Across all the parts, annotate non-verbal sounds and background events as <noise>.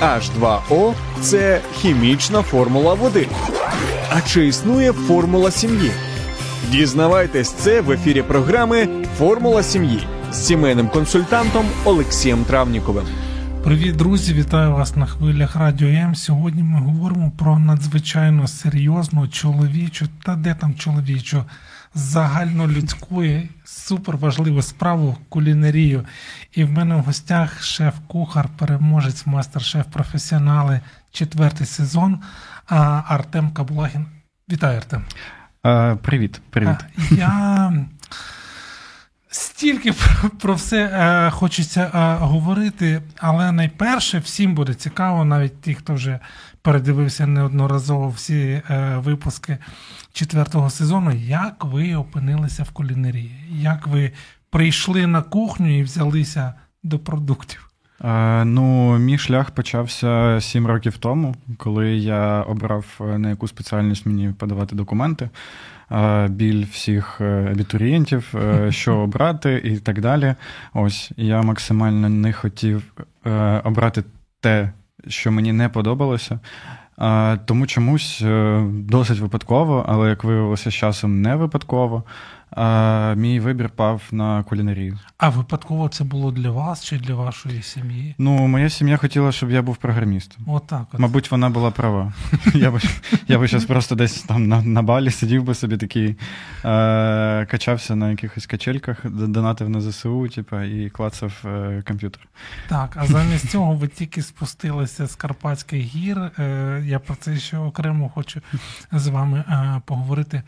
H2O це хімічна формула води. А чи існує формула сім'ї? Дізнавайтесь це в ефірі програми Формула сім'ї з сімейним консультантом Олексієм Травніковим. Привіт, друзі! Вітаю вас на хвилях Радіо М. Сьогодні ми говоримо про надзвичайно серйозну чоловічу та де там чоловічу загальнолюдську суперважливу справу кулінарію. І в мене в гостях шеф-кухар, переможець, мастер-шеф, професіонали, четвертий сезон. Артем Кабулагін. Вітаю, Артем. Привіт, привіт. Я стільки про все е, хочеться е, говорити, але найперше всім буде цікаво, навіть ті, хто вже передивився неодноразово всі е, випуски четвертого сезону, як ви опинилися в кулінарії, як ви прийшли на кухню і взялися до продуктів. Е, ну, мій шлях почався сім років тому, коли я обрав на яку спеціальність мені подавати документи біль всіх е, абітурієнтів, е, <laughs> що обрати, і так далі. Ось я максимально не хотів е, обрати те, що мені не подобалося. Тому чомусь досить випадково, але як виявилося з часом не випадково. А, Мій вибір пав на кулінарію. А випадково це було для вас чи для вашої сім'ї? Ну, моя сім'я хотіла, щоб я був програмістом. Отак. От, Мабуть, вона була права. <laughs> Я би я би зараз просто десь там на на балі сидів би собі такий, е, качався на якихось качельках, донатив на ЗСУ, типу, і клацав е, комп'ютер. Так, а замість цього ви тільки спустилися з Карпатських гір. Е, Я про це ще окремо хочу з вами е, поговорити.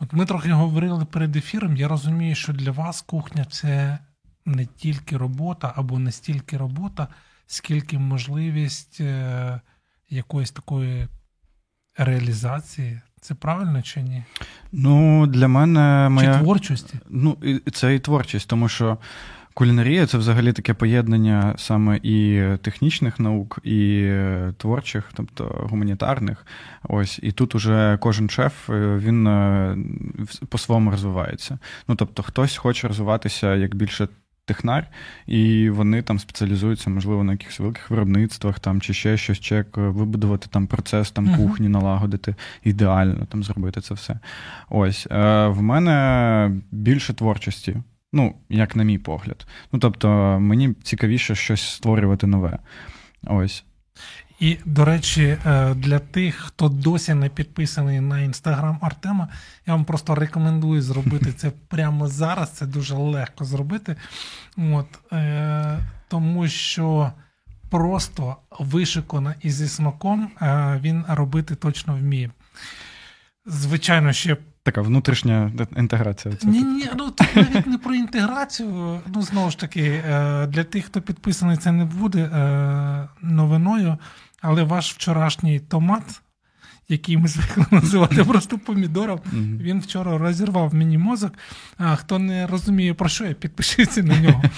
От ми трохи говорили перед ефіром. Я розумію, що для вас кухня це не тільки робота або не стільки робота, скільки можливість е, якоїсь такої реалізації. Це правильно чи ні? Ну, для мене моя... Чи творчості? Ну, це і творчість, тому що Кулінарія це взагалі таке поєднання саме і технічних наук, і е, творчих, тобто гуманітарних. Ось і тут уже кожен шеф е, він е, по-своєму розвивається. Ну тобто, хтось хоче розвиватися як більше технар, і вони там спеціалізуються, можливо, на якихось великих виробництвах там чи ще щось, чи як вибудувати там процес там uh-huh. кухні, налагодити ідеально там зробити це все. Ось в мене більше творчості. Ну, як на мій погляд. Ну, тобто, мені цікавіше щось створювати нове. Ось. І, до речі, е, для тих, хто досі не підписаний на інстаграм Артема, я вам просто рекомендую зробити це <laughs> прямо зараз. Це дуже легко зробити. От, е, Тому що просто вишикано і зі смаком е, він робити точно вміє. Звичайно, ще Така внутрішня інтеграція. Ні, ні, ну тут навіть не про інтеграцію. Ну, знову ж таки, е, для тих, хто підписаний, це не буде е, новиною, але ваш вчорашній томат який ми звикли <laughs> називати просто помідором. Mm-hmm. Він вчора розірвав мені мозок. А хто не розуміє, про що я підпишіться на нього. <laughs>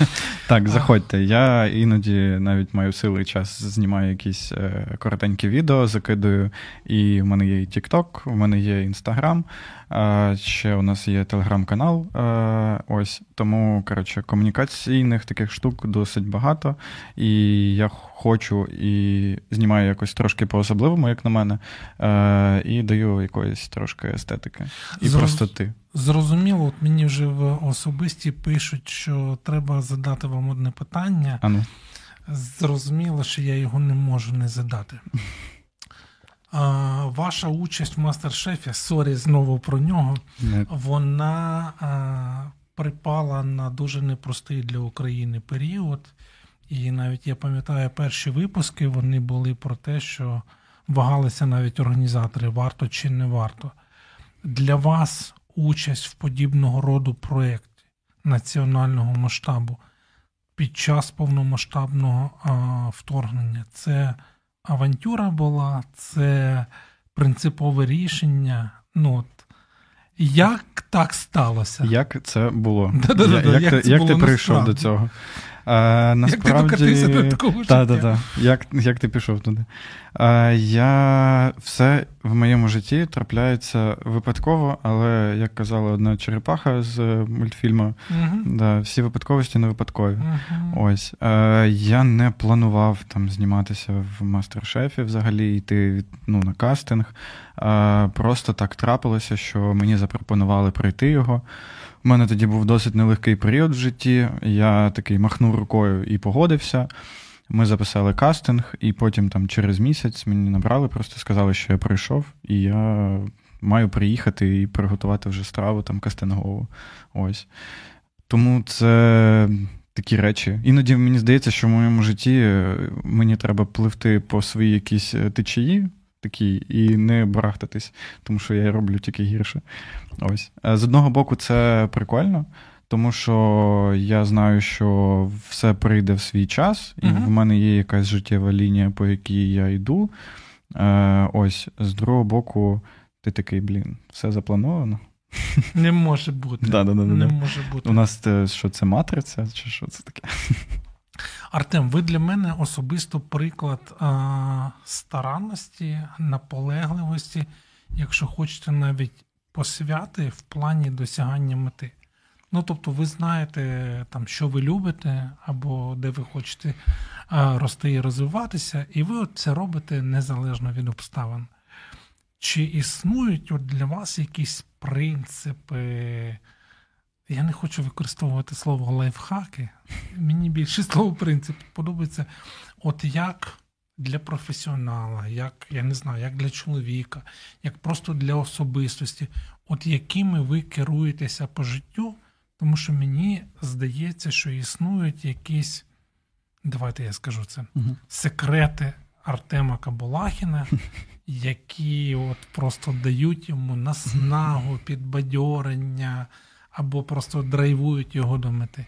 Так, заходьте. Я іноді навіть маю сили і час знімаю якісь е, коротенькі відео, закидую. І в мене є і TikTok, в мене є Instagram, ще у нас є телеграм-канал. Ось тому, коротше, комунікаційних таких штук досить багато. І я хочу і знімаю якось трошки по-особливому, як на мене, е, і даю якоїсь трошки естетики і Зроз... простоти. Зрозуміло, от мені вже в особисті пишуть, що треба задати вам одне питання. Ану. Зрозуміло, що я його не можу не задати. А, Ваша участь в мастер-шефі, sorry, знову про нього, не. вона а, припала на дуже непростий для України період. І навіть я пам'ятаю перші випуски, вони були про те, що вагалися навіть організатори, варто чи не варто. Для вас участь в подібного роду проєкті національного масштабу під час повномасштабного а, вторгнення це авантюра була, це принципове рішення. Ну, от, Як так сталося? Як це було? Як, ти прийшов до цього? А, насправді... Як ти до такого життя? Так, так, Як, як ти пішов туди? А, я все в моєму житті трапляється випадково, але як казала одна черепаха з мультфільму, uh да, всі випадковості не випадкові. uh Ось. А, я не планував там зніматися в мастер-шефі взагалі, йти ну, на кастинг. А, Просто так трапилося, що мені запропонували пройти його. У мене тоді був досить нелегкий період в житті. Я такий махнув рукою і погодився. Ми записали кастинг, і потім там через місяць мені набрали, просто сказали, що я прийшов, і я маю приїхати і приготувати вже страву там кастингову. Ось. Тому це такі речі. Іноді мені здається, що в моєму житті е, мені треба пливти по своїй якійсь е, течії такій і не барахтатись, тому що я роблю тільки гірше. Ось. З одного боку, це прикольно, тому що я знаю, що все прийде в свій час, і uh-huh. в мене є якась життєва лінія, по якій я йду. Е, Ось, з другого боку, ти такий, блін, все заплановано. Не може бути. <laughs> Да, да, да, Не може бути. У нас е, що це матриця, чи що це таке? <laughs> Артем, ви для мене особисто приклад а, старанності, наполегливості, якщо хочете навіть посвяти в плані досягання мети. Ну, тобто, ви знаєте, там, що ви любите, або де ви хочете а, рости і розвиватися, і ви це робите незалежно від обставин. Чи існують от для вас якісь принципи? Я не хочу використовувати слово лайфхаки. Мені більше слово принцип подобається. От як для професіонала, як я не знаю, як для чоловіка, як просто для особистості, от якими ви керуєтеся по життю, тому що мені здається, що існують якісь, давайте я скажу це, угу. секрети Артема Кабулахіна, <laughs> які от просто дають йому наснагу, підбадьорення або просто драйвують його до мети?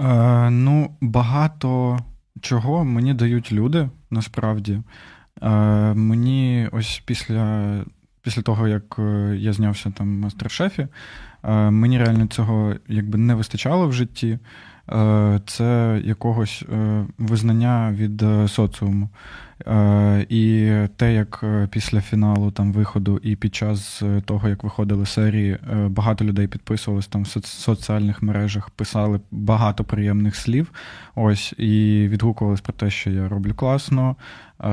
Е, Ну, багато чого мені дають люди насправді. Е, Мені ось після після того, як е, я знявся там в мастер-шефі, е, мені реально цього якби не вистачало в житті. Е, це якогось визнання від соціуму. І те, як після фіналу там виходу, і під час того, як виходили серії, багато людей підписувалися там в соціальних мережах, писали багато приємних слів. Ось і відгукувались про те, що я роблю класно,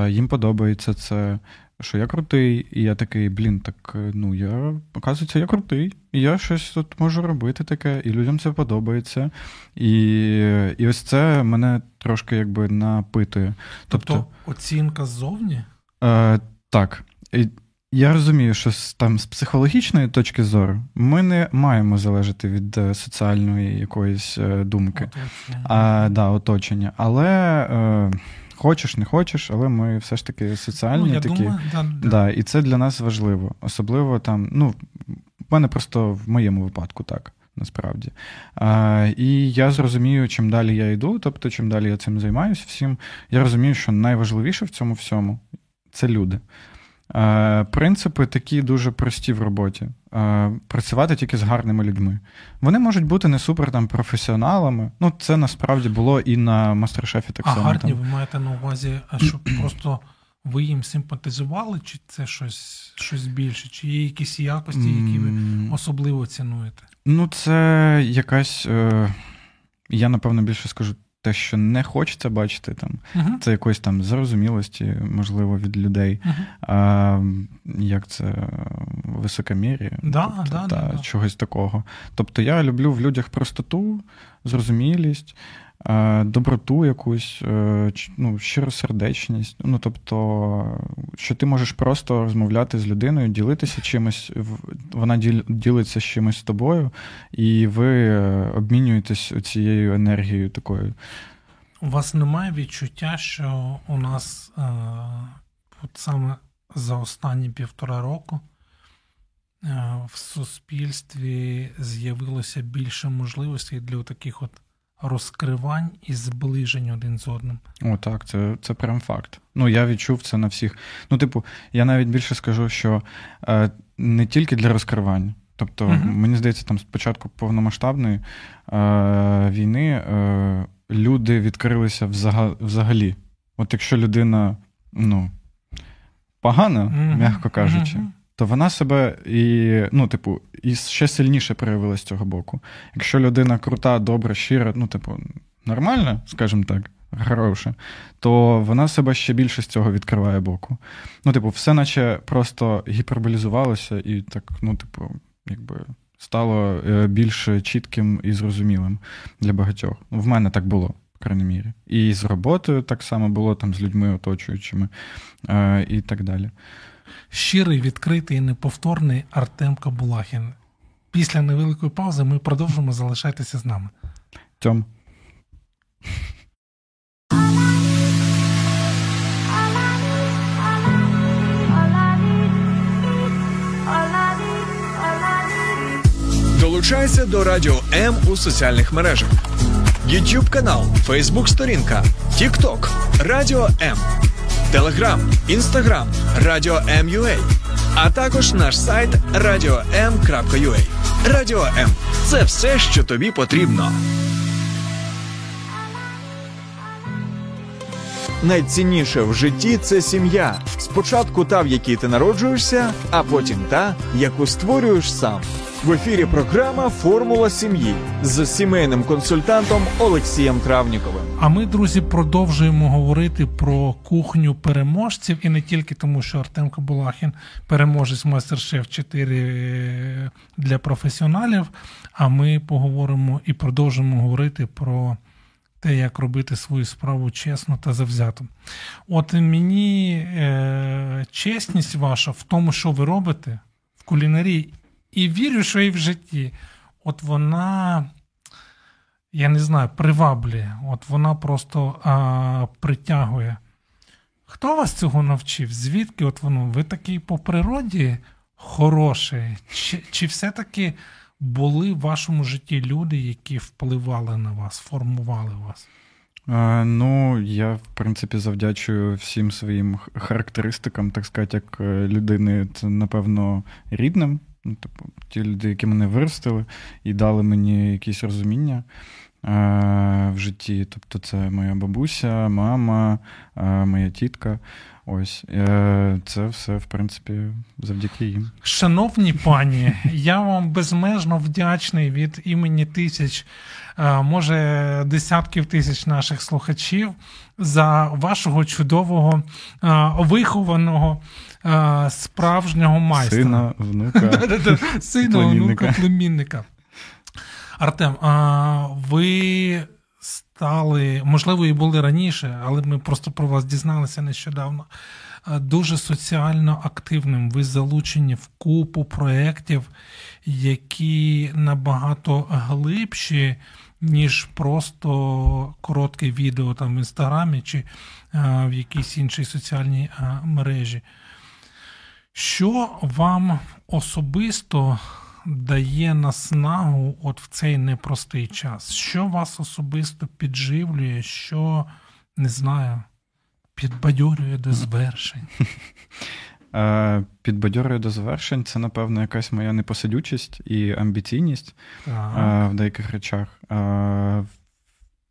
їм подобається це що я крутий, і я такий, блін, так е, ну я оказується, я крутий, і я щось тут можу робити таке, і людям це подобається. І і ось це мене трошки якби напитує. Тобто, тобто оцінка ззовні? Е, Так. Я розумію, що там з психологічної точки зору ми не маємо залежати від е, соціальної якоїсь е, думки, оточення. А, да, оточення. Але. Е, Хочеш, не хочеш, але ми все ж таки соціальні ну, я такі. Думаю, да, да. Да, І це для нас важливо. Особливо там, ну, в мене просто в моєму випадку так. Насправді. А, І я зрозумію, чим далі я йду, тобто, чим далі я цим займаюся всім, я розумію, що найважливіше в цьому всьому це люди. Е, принципи такі дуже прості в роботі. Е, працювати тільки з гарними людьми. Вони можуть бути не супер там професіоналами. Ну, це насправді було і на мастер-шефі так само. А гарні там. ви маєте на увазі, щоб <clears throat> просто ви їм симпатизували, чи це щось щось більше, чи є якісь якості, які ви особливо цінуєте? Ну, це якась. Е, я напевно більше скажу те, що не хочеться бачити, там, uh-huh. це якоїсь там зрозумілості, можливо, від людей. Uh-huh. А, Як це високомір'я, да, тобто, да, та, да, чогось такого. Тобто я люблю в людях простоту, зрозумілість. Е, доброту якусь, е, ну, щиросердечність. Ну, тобто, що ти можеш просто розмовляти з людиною, ділитися чимось, вона ділиться з чимось з тобою, і ви е, обмінюєтесь цією енергією такою. У вас немає відчуття, що у нас е, от саме за останні півтора року е, в суспільстві з'явилося більше можливостей для таких от розкривань і зближень один з одним. О, так, це це прям факт. Ну, я відчув це на всіх. Ну, типу, я навіть більше скажу, що е, не тільки для розкривань. Тобто, uh-huh. мені здається, там спочатку повномасштабної е, війни е, люди відкрилися взагалі. От якщо людина, ну, погана, mm-hmm. м'яко кажучи, mm-hmm. То вона себе і, ну, типу, і ще сильніше проявила з цього боку. Якщо людина крута, добра, щира, ну, типу, нормальна, скажімо так, хороша, то вона себе ще більше з цього відкриває боку. Ну, типу, все наче просто гіперболізувалося і так, ну, типу, якби. Стало е, більш чітким і зрозумілим для багатьох. В мене так було в крайній мірі. І з роботою так само було, там з людьми оточуючими е, і так далі. Щирий, відкритий і неповторний Артем Кабулахін. Після невеликої паузи ми продовжимо залишайтеся з нами. Тьом. Долучайся до Радіо М у соціальних мережах. YouTube канал, Facebook сторінка, TikTok, Радіо М, Телеграм, Інстаграм, Радіо М.Ю.А. а також наш сайт radio.m.ua. Радіо М це все, що тобі потрібно. Найцінніше в житті це сім'я. Спочатку та, в якій ти народжуєшся, а потім та, яку створюєш сам. В ефірі програма Формула сім'ї з сімейним консультантом Олексієм Травніковим. А ми, друзі, продовжуємо говорити про кухню переможців і не тільки тому, що Артем Кабулахін переможець Мастер-Шеф 4 для професіоналів. А ми поговоримо і продовжимо говорити про те, як робити свою справу чесно та завзято. От мені е, чесність ваша в тому, що ви робите в кулінарії, і вірю, що і в житті. От вона, я не знаю, приваблює, от вона просто а, притягує. Хто вас цього навчив? Звідки от воно? Ви такий по природі хороший? Чи, чи все-таки були в вашому житті люди, які впливали на вас, формували вас? Ну, я, в принципі, завдячую всім своїм характеристикам, так сказати, як е, людини, це, напевно, рідним. Ну, типу, ті люди, які мене виростили і дали мені якісь розуміння е, в житті. Тобто, це моя бабуся, мама, е, моя тітка. Ось е, це все, в принципі, завдяки їм. Шановні пані, я вам безмежно вдячний від імені тисяч, може десятків тисяч наших слухачів за вашого чудового е, вихованого справжнього майстра. Сина, внука. <laughs> Сина, внука, племінника. Артем, ви стали, можливо, і були раніше, але ми просто про вас дізналися нещодавно. Дуже соціально активним. Ви залучені в купу проєктів, які набагато глибші, ніж просто коротке відео там в інстаграмі чи в якійсь іншій соціальній мережі. Що вам особисто дає наснагу от в цей непростий час? Що вас особисто підживлює, що не знаю, підбадьорює до звершень? Е, підбадьорює до завершень, це, напевно, якась моя непосидючість і амбіційність. Е, в деяких речах. Е,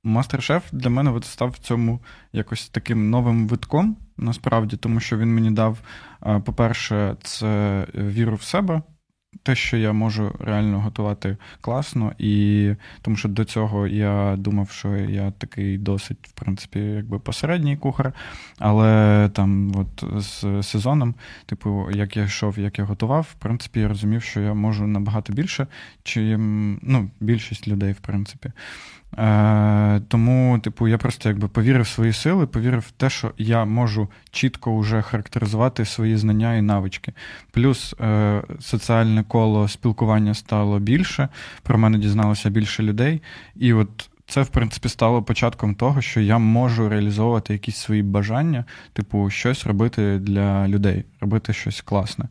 Мастер-шеф для мене став в цьому якось таким новим витком, насправді, тому що він мені дав, по-перше, це віру в себе, те, що я можу реально готувати класно, і тому що до цього я думав, що я такий досить, в принципі, якби посередній кухар. Але там, от з сезоном, типу, як я йшов, як я готував, в принципі, я розумів, що я можу набагато більше, чим ну, більшість людей, в принципі. Е, Тому, типу, я просто якби повірив в свої сили, повірив в те, що я можу чітко вже характеризувати свої знання і навички. Плюс е, соціальне коло спілкування стало більше, про мене дізналося більше людей. І от це, в принципі, стало початком того, що я можу реалізовувати якісь свої бажання, типу, щось робити для людей, робити щось класне.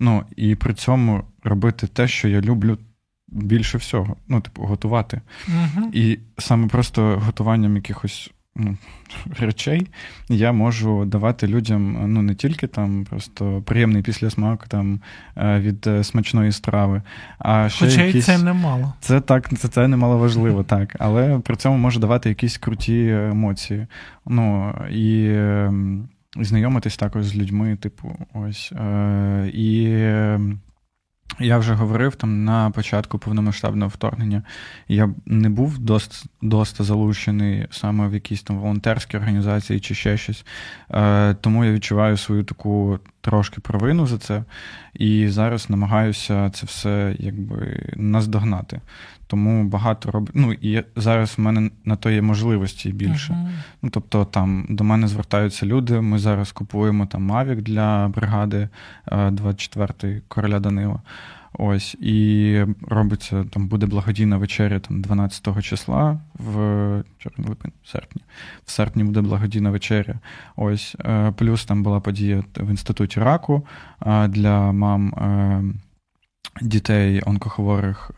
Ну і при цьому робити те, що я люблю більше всього. Ну, типу, готувати. Угу. І саме просто готуванням якихось ну, <laughs> речей я можу давати людям ну, не тільки там просто приємний післясмак там, е, від е, смачної страви, а ще Хоча якісь... це немало. Це так, це, це немало важливо, <laughs> так. Але при цьому може давати якісь круті емоції. Ну, і... Ем, знайомитись також з людьми, типу, ось. Е, І я вже говорив там на початку повномасштабного вторгнення. Я не був досить доста залучений саме в якісь там волонтерські організації чи ще щось. Е, Тому я відчуваю свою таку трошки провину за це. І зараз намагаюся це все якби наздогнати. Тому багато роб... Ну, і зараз в мене на то є можливості більше. Uh-huh. Ну, Тобто, там до мене звертаються люди. Ми зараз купуємо там Мавік для бригади 24-ї е, короля Данила. Ось, і робиться там буде благодійна вечеря там 12 числа в липень, в серпні. В серпні буде благодійна вечеря. Ось, е, плюс там була подія в інституті раку е, для мам дітей онкохворих.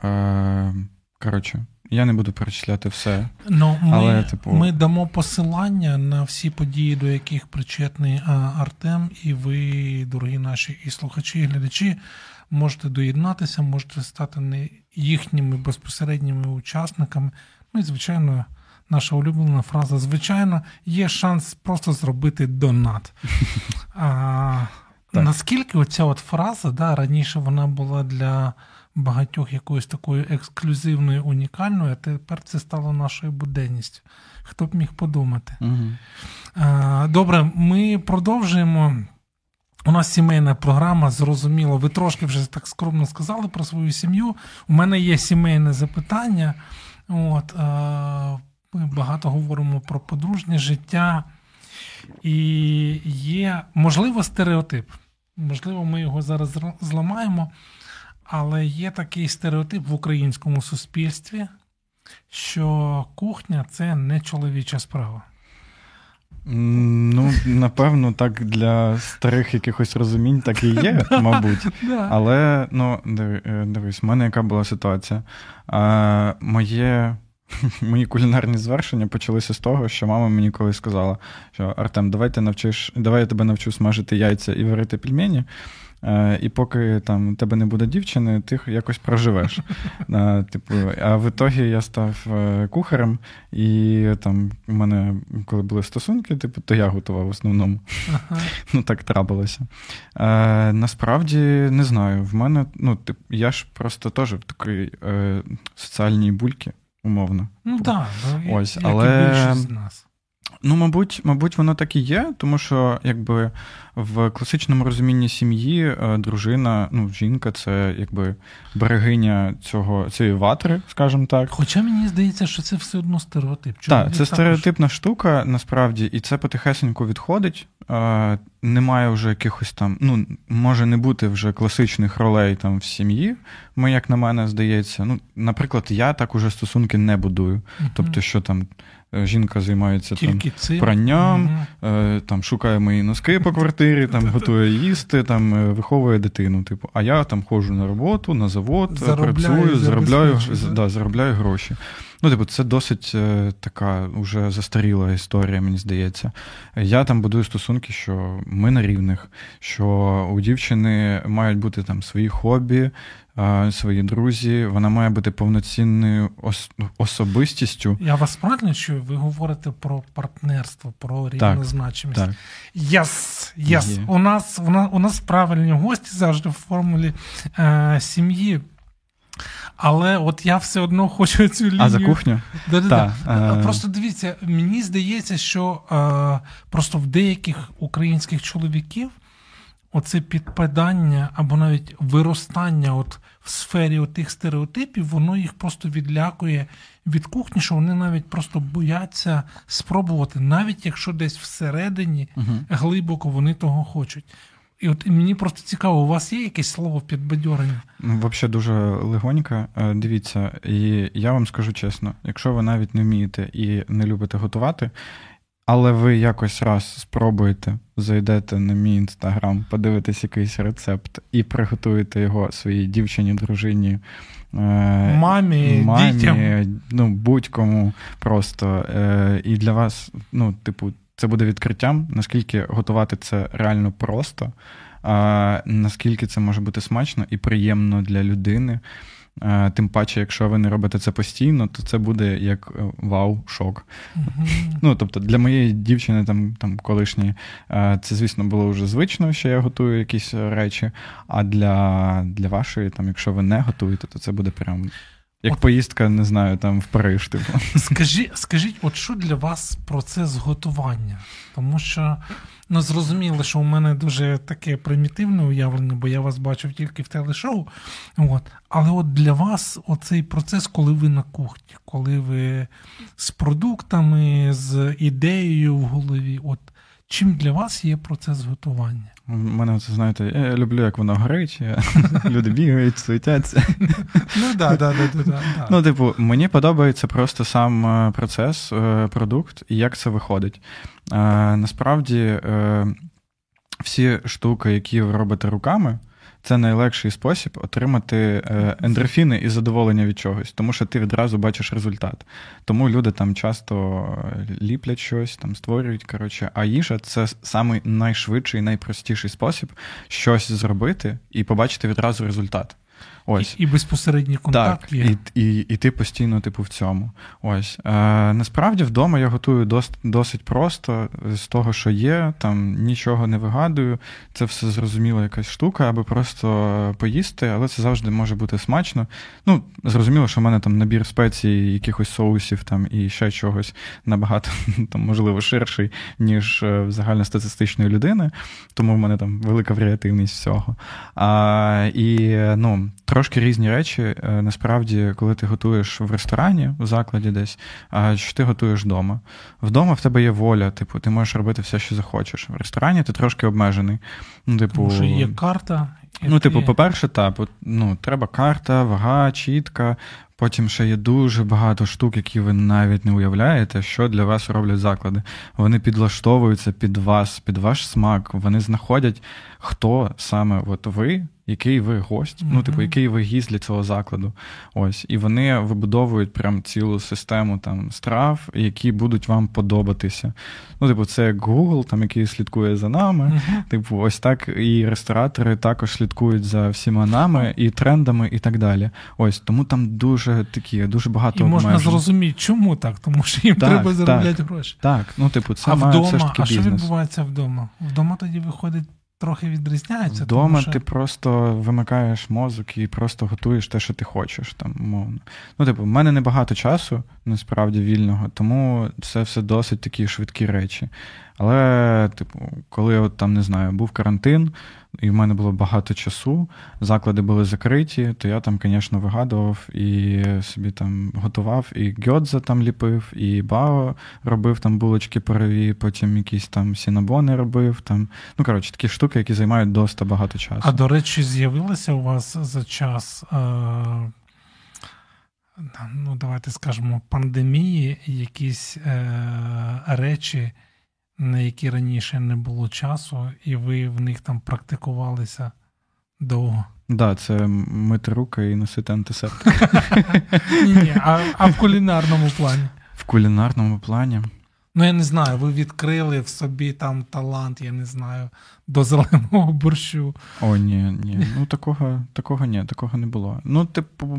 Коротше, я не буду перечисляти все. Ну, Ми але, типу... ми дамо посилання на всі події, до яких причетний а, Артем, і ви, дорогі наші і слухачі, і глядачі, можете доєднатися, можете стати не їхніми безпосередніми учасниками. Ну і, звичайно, наша улюблена фраза: звичайно, є шанс просто зробити донат. <laughs> А, Наскільки оця от фраза, да, раніше вона була для багатьох якоюсь такою ексклюзивною, унікальною, а тепер це стало нашою буденністю. Хто б міг подумати? Угу. Добре, ми продовжуємо. У нас сімейна програма, зрозуміло, ви трошки вже так скромно сказали про свою сім'ю. У мене є сімейне запитання. От, Ми багато говоримо про подружнє життя. І є, можливо, стереотип. Можливо, ми його зараз зламаємо. Але є такий стереотип в українському суспільстві, що кухня це не чоловіча справа. Ну, напевно, так для старих якихось розумінь так і є, <laughs> мабуть. Але ну, е, дивись, в мене яка була ситуація? А, Моє. <laughs> Мої кулінарні звершення почалися з того, що мама мені колись сказала, що Артем, давай ти навчиш, давай я тебе навчу смажити яйця і варити пельмені. Е, і поки там тебе не буде дівчини, ти якось проживеш. А, <laughs> типу, а в ітогі я став е, кухарем, і там у мене, коли були стосунки, типу, то я готував в основному. Ага. <laughs> Ну так трапилося. Е, насправді не знаю. В мене, ну, тип, я ж просто теж в такій е, соціальній бульці, умовно. Ну так, ось, але... більшість з нас. Ну, мабуть, мабуть, воно так і є, тому що якби в класичному розумінні сім'ї е, дружина, ну, жінка це якби берегиня цього цієї ватри, скажімо так. Хоча мені здається, що це все одно стереотип. Так, це також... стереотипна штука, насправді, і це потихесенько відходить. Е, немає вже якихось там, ну, може не бути вже класичних ролей там в сім'ї, ми, як на мене, здається. Ну, Наприклад, я так уже стосунки не будую. Uh-huh. Тобто, що там Е, жінка займається там пранням, угу. там шукає мої носки по квартирі, там готує їсти, там е, виховує дитину. Типу, а я там ходжу на роботу, на завод, заробляю, працюю, заробляю, да, заробляю гроші. Ну, типу, це досить така вже застаріла історія, мені здається. Я там будую стосунки, що ми на рівних, що у дівчини мають бути там свої хобі, свої друзі, вона має бути повноцінною ос- особистістю. Я вас правильно чую, ви говорите про партнерство, про рівнозначимість. Так, Yes, yes. У нас у нас, у нас правильні гості завжди в формулі е, сім'ї. Але от я все одно хочу <laughs> цю лінію. А за кухню? Да-да-да. Е. Просто дивіться, мені здається, що е, просто в деяких українських чоловіків оце підпадання або навіть виростання от в сфері тих стереотипів, воно їх просто відлякує від кухні, що вони навіть просто бояться спробувати, навіть якщо десь всередині uh глибоко вони того хочуть. І от мені просто цікаво, у вас є якесь слово підбадьорення? Ну, взагалі дуже легонько. Е, дивіться, і я вам скажу чесно: якщо ви навіть не вмієте і не любите готувати, але ви якось раз спробуєте, зайдете на мій інстаграм, подивитесь якийсь рецепт і приготуєте його своїй дівчині, дружині, е, мамі, мамі дітям. ну будь-кому просто. Е, і для вас, ну, типу, це буде відкриттям, наскільки готувати це реально просто, а наскільки це може бути смачно і приємно для людини. Е, тим паче, якщо ви не робите це постійно, то це буде як е, вау-шок. Ну, тобто, для моєї дівчини, там там колишньої, е, це, звісно, було вже звично, що я готую якісь речі. А для для вашої, там, якщо ви не готуєте, то це буде прям. Як от, поїздка, не знаю, там в Париж. Типу. <laughs> Скажіть, скажіть, от що для вас процес готування? Тому що Ну, зрозуміло, що у мене дуже таке примітивне уявлення, бо я вас бачив тільки в телешоу. От. Але от для вас оцей процес, коли ви на кухні, коли ви з продуктами, з ідеєю в голові, от чим для вас є процес готування? У мене це знаєте, я люблю, як воно горить, <laughs> люди бігають, суетяться. Ну да, да, да, да, Ну, типу, мені подобається просто сам е, процес, е, продукт і як це виходить. Е, насправді, всі штуки, які ви робите руками це найлегший спосіб отримати е, ендорфіни і задоволення від чогось, тому що ти відразу бачиш результат. Тому люди там часто ліплять щось, там створюють. Коротше, а їжа це самий найшвидший, найпростіший спосіб щось зробити і побачити відразу результат. Ось. І і безпосередній контакт так, є. І, і і, ти постійно, типу, в цьому. Ось. Е, Насправді вдома я готую дос, досить просто з того, що є, там нічого не вигадую. Це все зрозуміла якась штука, аби просто поїсти, але це завжди може бути смачно. Ну, зрозуміло, що в мене там набір спецій, якихось соусів там і ще чогось набагато, <laughs> там, можливо, ширший, ніж е, загальностатистичної людини, тому в мене там велика варіативність всього. А, І ну, трошки різні речі. Е, насправді, коли ти готуєш в ресторані, в закладі десь, а що ти готуєш вдома. Вдома в тебе є воля, типу, ти можеш робити все, що захочеш. В ресторані ти трошки обмежений. Ну, типу, Тому що є карта. Ну, типу, по-перше, так, ну, треба карта, вага, чітка. Потім ще є дуже багато штук, які ви навіть не уявляєте, що для вас роблять заклади. Вони підлаштовуються під вас, під ваш смак. Вони знаходять, хто саме от ви який ви гость, mm-hmm. ну, типу, який ви гість для цього закладу. Ось. І вони вибудовують прям цілу систему там страв, які будуть вам подобатися. Ну, типу, це як Google, там, який слідкує за нами. Mm-hmm. Типу, ось так і ресторатори також слідкують за всіма нами, і трендами, і так далі. Ось тому там дуже такі, дуже багато. І можна обмежень. зрозуміти, чому так, тому що їм так, треба заробляти так, гроші. Так, ну типу, це а має вдома, все ж таки а бізнес. що відбувається вдома? Вдома тоді виходить трохи відрізняється. Вдома тому, що... ти просто вимикаєш мозок і просто готуєш те, що ти хочеш. там, умовно. Ну, типу, в мене небагато часу, насправді, вільного, тому це все досить такі швидкі речі. Але, типу, коли от там не знаю, був карантин, і в мене було багато часу, заклади були закриті, то я там, звісно, вигадував і собі там готував, і гьодза там ліпив, і бао робив там булочки парові, потім якісь там сінабони робив. там, Ну, коротше, такі штуки, які займають досить багато часу. А до речі, з'явилися у вас за час. Е- Ну, давайте скажемо, пандемії, якісь е, речі, на які раніше не було часу, і ви в них там практикувалися довго. Так, да, це мити руки і носити антисептик. Ні, а в кулінарному плані. В кулінарному плані. Ну, я не знаю, ви відкрили в собі там талант, я не знаю, до зеленого борщу. О, ні, ні. Ну такого такого ні, такого не було. Ну, типу,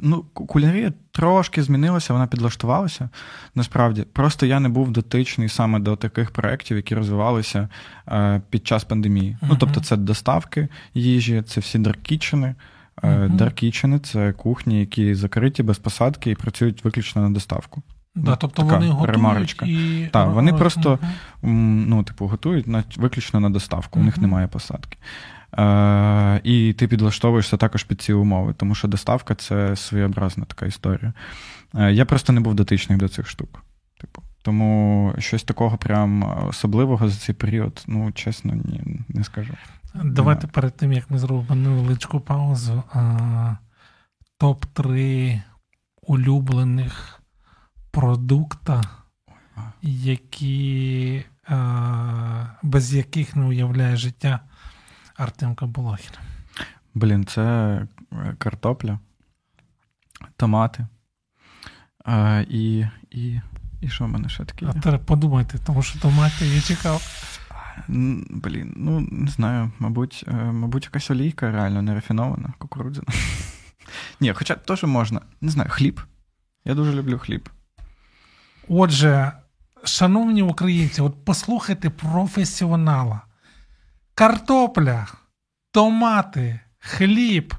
ну, кулінарія трошки змінилася, вона підлаштувалася. Насправді, просто я не був дотичний саме до таких проєктів, які розвивалися е, під час пандемії. Uh-huh. Ну, тобто, це доставки їжі, це всі даркічини. Uh-huh. Даркічини це кухні, які закриті без посадки і працюють виключно на доставку. Да, тобто така вони готують ремарочка. і... Так, вони просто ну, типу, готують на, виключно на доставку, у них немає посадки. Е, І ти підлаштовуєшся також під ці умови, тому що доставка це своєобразна така історія. Е, Я просто не був дотичний до цих штук. Типу. Тому щось такого прям особливого за цей період, ну, чесно, ні, не скажу. Давайте yeah. перед тим, як ми зробимо невеличку паузу. Топ-3 улюблених продукта які, без яких не уявляє життя Артемка Болохін. Блін, це е, картопля, томати. А, І і, і що в мене ще таке? А тепер подумайте, тому що томати я чекав. Блін, ну не знаю, мабуть, е, мабуть, якась олійка реально не рафінована, кукурудзяна. <laughs> Ні, хоча теж можна. Не знаю, хліб. Я дуже люблю хліб. Отже, шановні українці, от послухайте професіонала. Картопля, томати, хліб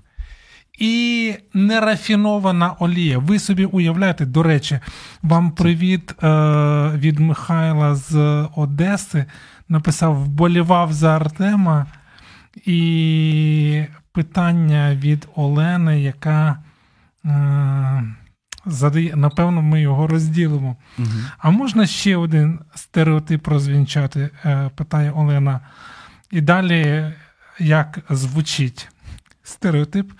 і нерафінована олія. Ви собі уявляєте, до речі, вам привіт е, від Михайла з Одеси. Написав, вболівав за Артема. І питання від Олени, яка е, задає, напевно, ми його розділимо. Угу. А можна ще один стереотип розвінчати? Е, питає Олена. І далі як звучить стереотип,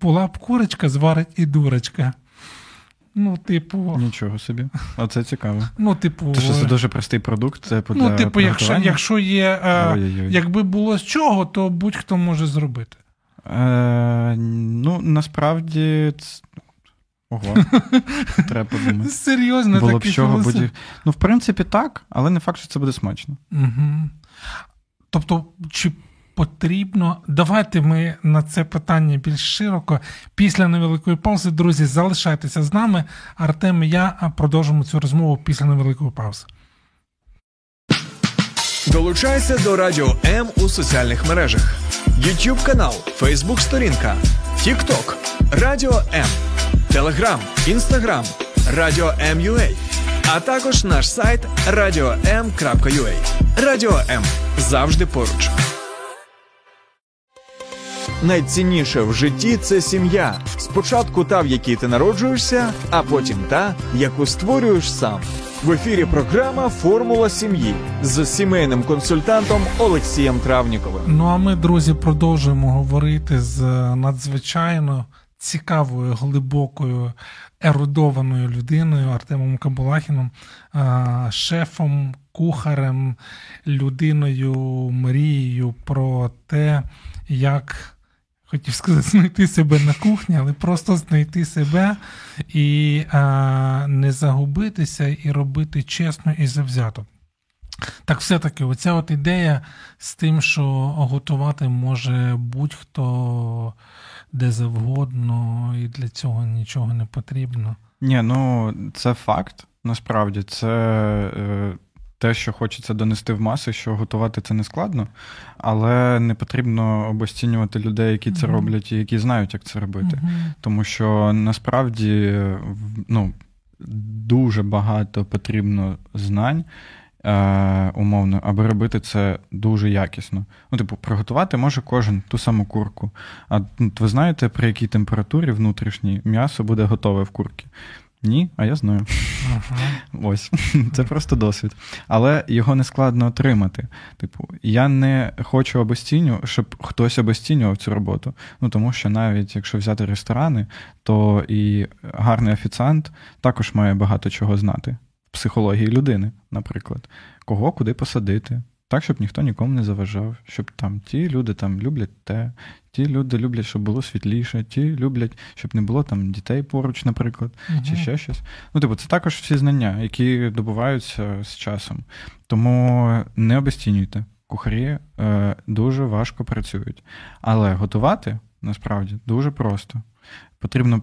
була б курочка, зварить і дурочка. Ну, типу. Нічого собі. Оце цікаво. Ну, типу. Це що це дуже простий продукт. Це Ну, типу, якщо якщо є. Е, якби було з чого, то будь-хто може зробити. Е, Ну, насправді. Ого, <laughs> треба подумати. Серйозно, Було б чого будь... Ну, в принципі, так, але не факт, що це буде смачно. Угу. Тобто, чи потрібно. Давайте ми на це питання більш широко. Після невеликої паузи, друзі, залишайтеся з нами. Артем і я продовжимо цю розмову після невеликої паузи. Долучайся до Радіо М у соціальних мережах: YouTube канал, Facebook сторінка, TikTok, Радіо М, Телеграм, Інстаграм, Радіо М.Ю.А. а також наш сайт radio.m.ua. Радіо М завжди поруч. Найцінніше в житті це сім'я. Спочатку та, в якій ти народжуєшся, а потім та, яку створюєш сам. В ефірі програма Формула сім'ї з сімейним консультантом Олексієм Травніковим. Ну а ми, друзі, продовжуємо говорити з надзвичайно цікавою, глибокою, ерудованою людиною Артемом Кабулахіном, шефом, кухарем, людиною, мрією про те, як хотів сказати, знайти себе на кухні, але просто знайти себе і а, не загубитися і робити чесно і завзято. Так, все-таки, оця от ідея з тим, що готувати може будь-хто де завгодно, і для цього нічого не потрібно. Ні, ну це факт. Насправді, це е, те, що хочеться донести в маси, що готувати це не складно, але не потрібно обостінювати людей, які це роблять, і які знають, як це робити. Тому що насправді ну, дуже багато потрібно знань. Е, умовно, аби робити це дуже якісно. Ну, типу, приготувати може кожен ту саму курку. А ну, ви знаєте, при якій температурі внутрішній м'ясо буде готове в курці? Ні, а я знаю. Ага. Ось, це просто досвід. Але його не складно отримати. Типу, я не хочу обостіню, щоб хтось обостінював цю роботу. Ну тому що навіть якщо взяти ресторани, то і гарний офіціант також має багато чого знати. Психології людини, наприклад, кого куди посадити. Так, щоб ніхто нікому не заважав, щоб там ті люди там люблять те, ті люди люблять, щоб було світліше, ті люблять, щоб не було там дітей поруч, наприклад, uh чи ще щось. Ну, типу, це також всі знання, які добуваються з часом. Тому не обесцінюйте. Кухарі е, дуже важко працюють. Але готувати насправді дуже просто. Потрібно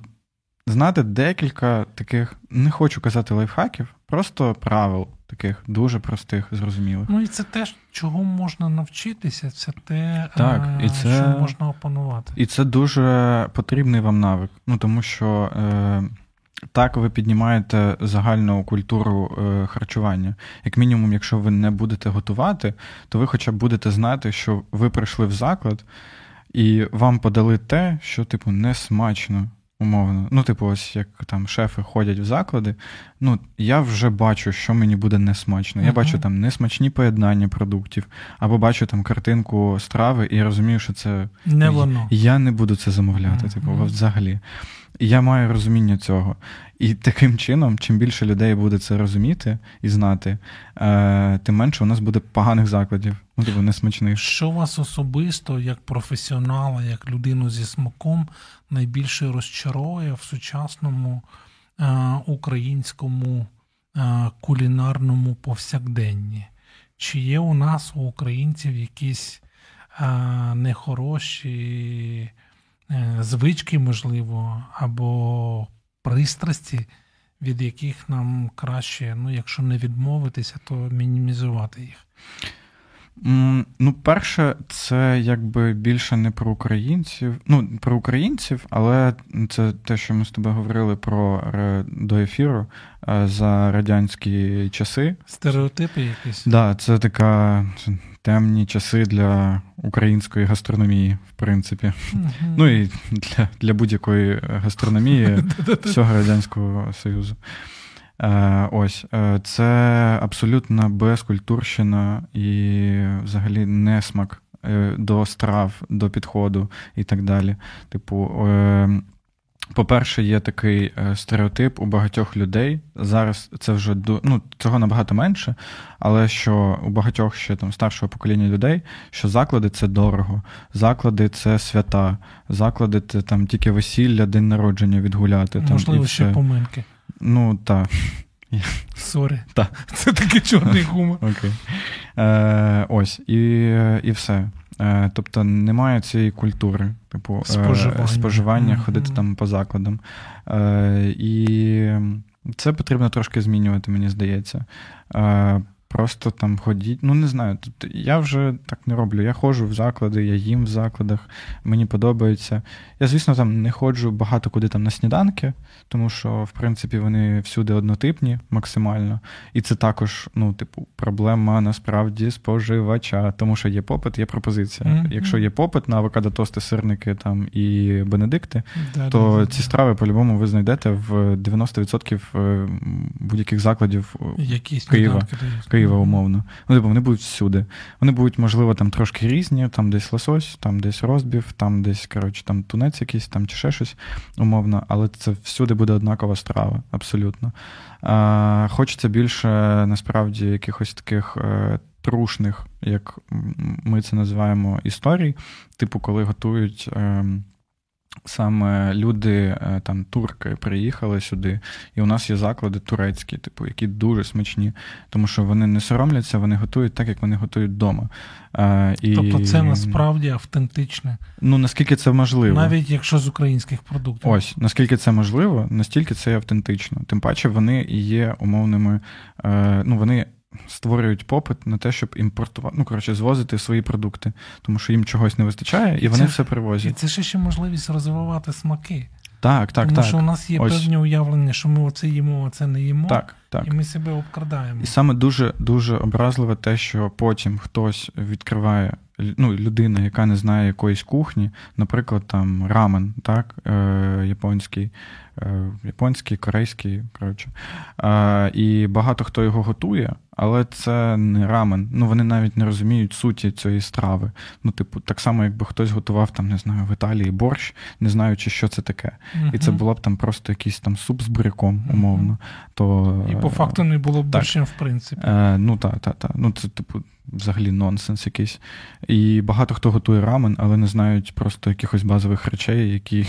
знати декілька таких, не хочу казати лайфхаків, просто правил таких дуже простих, зрозумілих. Ну і це те, чого можна навчитися, це те, так, і це, що можна опанувати. І це дуже потрібний вам навик. Ну тому що. Е, так, ви піднімаєте загальну культуру е, харчування. Як мінімум, якщо ви не будете готувати, то ви хоча б будете знати, що ви прийшли в заклад і вам подали те, що, типу, не смачно умовно. Ну, типу, ось як там шефи ходять в заклади. Ну, я вже бачу, що мені буде несмачно. Я uh-huh. бачу там несмачні поєднання продуктів, або бачу там картинку страви і розумію, що це не воно. Я не буду це замовляти, uh-huh. типу, взагалі. І я маю розуміння цього. І таким чином, чим більше людей буде це розуміти і знати, е, тим менше у нас буде поганих закладів, ну типу несмачних. Що вас особисто, як професіонала, як людину зі смаком, найбільше розчарує в сучасному е, українському е, кулінарному повсякденні? Чи є у нас у українців якісь е, нехороші звички, можливо, або пристрасті, від яких нам краще, ну, якщо не відмовитися, то мінімізувати їх? Ну, перше, це якби більше не про українців. Ну, про українців, але це те, що ми з тобою говорили про до ефіру е, за радянські часи. Стереотипи якісь? Так, да, це така темні часи для української гастрономії, в принципі. Mm-hmm. Ну і для, для будь-якої гастрономії <laughs> всього Радянського Союзу. Е, ось е, це абсолютно безкультурщина і взагалі несмак е, до страв, до підходу і так далі. Типу, по-перше, є такий стереотип у багатьох людей. Зараз це вже ну, цього набагато менше, але що у багатьох ще там старшого покоління людей, що заклади це дорого, заклади це свята, заклади це там тільки весілля, день народження відгуляти. Можливо, ще поминки. Ну, так. Сори. Так. Це такий чорний гумор. Окей. Е, Ось, і і все. Е, Тобто немає цієї культури, типу, е, споживання, споживання mm-hmm. ходити там по закладам. Е, І це потрібно трошки змінювати, мені здається. Е, Просто там ходіть. Ну, не знаю. Я вже так не роблю. Я ходжу в заклади, я їм в закладах, мені подобається. Я, звісно, там не ходжу багато куди там на сніданки, тому що, в принципі, вони всюди однотипні максимально. І це також, ну, типу, проблема насправді споживача, тому що є попит, є пропозиція. Mm-hmm. Якщо є попит на авокадо тости, сирники там і бенедикти, да, то да, ці страви по-любому ви знайдете в 90% е, будь-яких закладів Якісь Києва. Києва умовно. Ну, типу, вони будуть всюди. Вони будуть, можливо, там трошки різні, там десь лосось, там десь розбів, там десь, коротше, там тунець якийсь, там чи ще щось умовно, але це всюди буде однакова страва, абсолютно. А, Хочеться більше насправді якихось таких. Е, трушних, як ми це називаємо, історій, типу, коли готують ем, Саме люди, е, там турки, приїхали сюди, і у нас є заклади турецькі, типу, які дуже смачні, тому що вони не соромляться, вони готують так, як вони готують вдома. А, і... Тобто це насправді автентичне. Ну наскільки це можливо, навіть якщо з українських продуктів, ось наскільки це можливо, настільки це автентично. Тим паче вони є умовними, е, ну вони створюють попит на те, щоб імпортувати, ну коротше, звозити свої продукти, тому що їм чогось не вистачає, і, і вони це, все привозять. І це ще ще можливість розвивати смаки. Так, так, Тому так. що у нас є Ось. певні уявлення, що ми оце їмо, оце не їмо, так, так. і ми себе обкрадаємо. І саме дуже дуже образливе те, що потім хтось відкриває ну, людина, яка не знає якоїсь кухні, наприклад, там рамен, так, е, японський, японський, корейський, коротше. Е, і багато хто його готує, але це не рамен. Ну, вони навіть не розуміють суті цієї страви. Ну, типу, так само, якби хтось готував там, не знаю, в Італії борщ, не знаючи, що це таке. Uh-huh. І це було б там просто якийсь там суп з буряком, умовно. Uh-huh. То, І по факту не було б борщем, в принципі. Е, Ну, так, так, так. Ну, це, типу, взагалі нонсенс якийсь. І багато хто готує рамен, але не знають просто якихось базових речей, які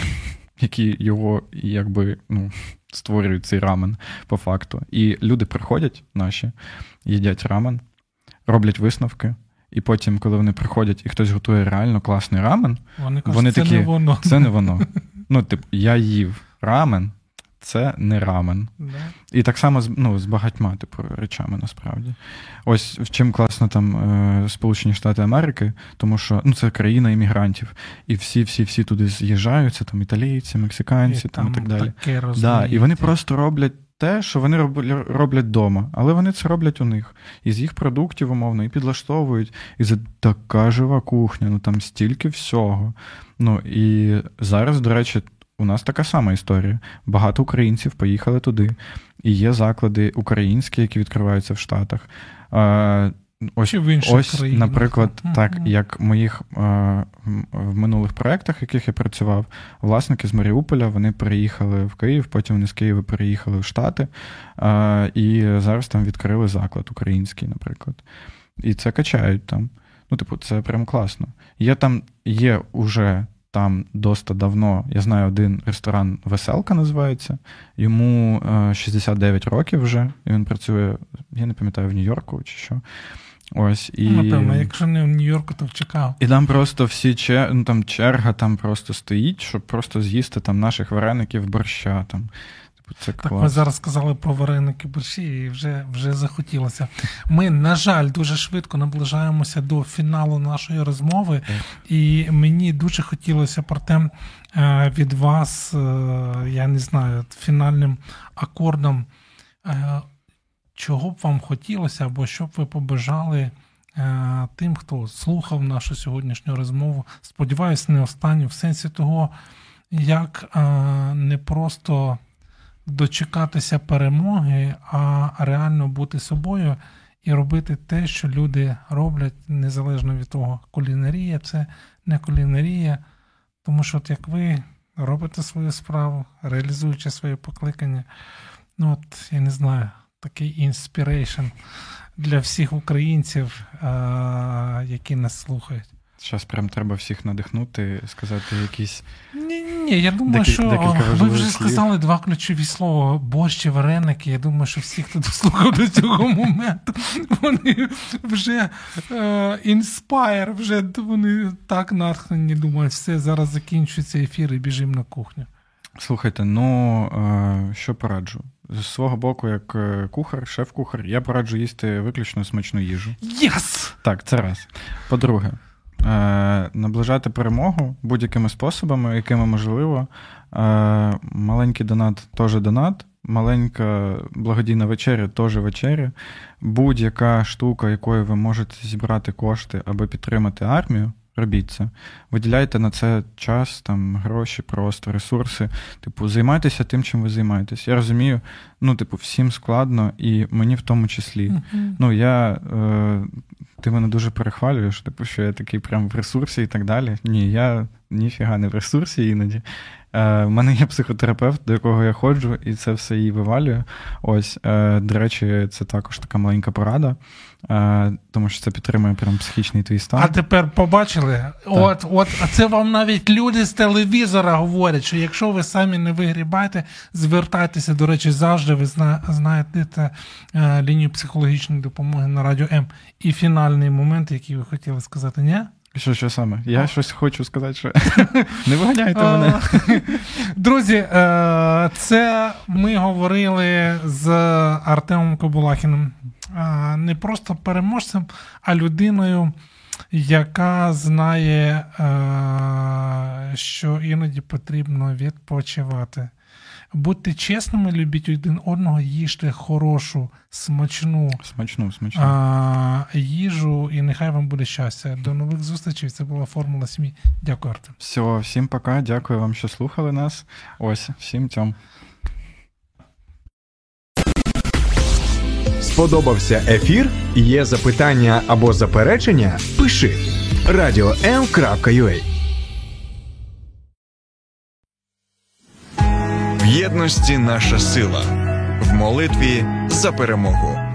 які його якби ну, створюють цей рамен по факту. І люди приходять наші, їдять рамен, роблять висновки. І потім, коли вони приходять і хтось готує реально класний рамен, вони, кажуть, вони такі, це не воно. Це не воно. Ну, типу, я їв рамен, це не рамен. Да. І так само з ну, з багатьма типу, речами насправді. Ось в чим класно там е, Сполучені Штати Америки, тому що ну, це країна іммігрантів, і всі-всі-всі туди з'їжджаються, там італійці, мексиканці і там, і так далі. Да, І вони просто роблять. Те, що вони роблять вдома, але вони це роблять у них. Із їх продуктів, умовно, і підлаштовують. І це така жива кухня, ну там стільки всього. Ну і зараз, до речі, у нас така сама історія. Багато українців поїхали туди, і є заклади українські, які відкриваються в Штатах. ось, Чи в інших ось країнах. наприклад, Мгм. так, як моїх е, в минулих проєктах, яких я працював, власники з Маріуполя вони переїхали в Київ, потім вони з Києва переїхали в Штати, е, і зараз там відкрили заклад український, наприклад. І це качають там. Ну, типу, це прям класно. Є там, є уже там доста давно, я знаю, один ресторан Веселка називається. Йому е, 69 років вже, і він працює, я не пам'ятаю, в Нью-Йорку чи що. Ось, і... Напевно, якщо не в Нью-Йорку, то в Чикаго. І там просто всі чер... ну, там черга там просто стоїть, щоб просто з'їсти там наших вареників борща. Там. Це Так, клас. ви зараз сказали про вареники борщі, і вже, вже захотілося. Ми, на жаль, дуже швидко наближаємося до фіналу нашої розмови, і мені дуже хотілося Артем, е, від вас, е, я не знаю, фінальним акордом, е, чого б вам хотілося, або що б ви побажали тим, хто слухав нашу сьогоднішню розмову. Сподіваюсь, не останню, в сенсі того, як не просто дочекатися перемоги, а реально бути собою і робити те, що люди роблять, незалежно від того, кулінарія це не кулінарія. Тому що, от як ви робите свою справу, реалізуючи своє покликання, ну от я не знаю, такий inspiration для всіх українців, які нас слухають. Зараз прям треба всіх надихнути, сказати якісь. Ні, ні, я думаю, Декіль- що ви вже слів. сказали два ключові слова: борщ і вареники. Я думаю, що всі, хто дослухав до цього моменту, вони вже inspire, вже вони так натхнені думають, все, зараз закінчується ефір і біжимо на кухню. Слухайте, ну е, що пораджу? З свого боку, як е, кухар, шеф-кухар, я пораджу їсти виключно смачну їжу. Yes! Так, це раз. По-друге, е, наближати перемогу будь-якими способами, якими можливо. Е, маленький донат теж донат, маленька благодійна вечеря теж вечеря. Будь-яка штука, якою ви можете зібрати кошти, аби підтримати армію. Робіть це, виділяйте на це час, там гроші, просто ресурси. Типу, займайтеся тим, чим ви займаєтесь. Я розумію, ну, типу, всім складно, і мені в тому числі. Мгм. Ну, я, е, ти мене дуже перехвалюєш, типу, що я такий прям в ресурсі і так далі. Ні, я ніфіга не в ресурсі іноді. Е, в мене є психотерапевт, до якого я ходжу, і це все її вивалює. Ось, е, до речі, це також така маленька порада, е, тому що це підтримує прям психічний твій стан. А тепер побачили? От, от, а це вам навіть люди з телевізора говорять, що якщо ви самі не вигрібаєте, звертайтеся, до речі, завжди ви зна, знаєте е, лінію психологічної допомоги на радіо М. І фінальний момент, який ви хотіли сказати, ні? Що, що саме? Я щось хочу сказати, що <laughs> не виганяйте мене. Друзі, е, це ми говорили з Артемом Кобулахіним. Е, Не просто переможцем, а людиною, яка знає, е, що іноді потрібно відпочивати. Будьте чесними, любіть один одного, їжте хорошу, смачну Смачну, смачну. а, їжу, і нехай вам буде щастя. До нових зустрічей. Це була формула сім'ї. Дякую, Артем. Все, всім пока. Дякую вам, що слухали нас. Ось, всім тьом. Сподобався ефір? Є запитання або заперечення? Пиши radio.m.ua В єдності наша сила. В молитві за перемогу.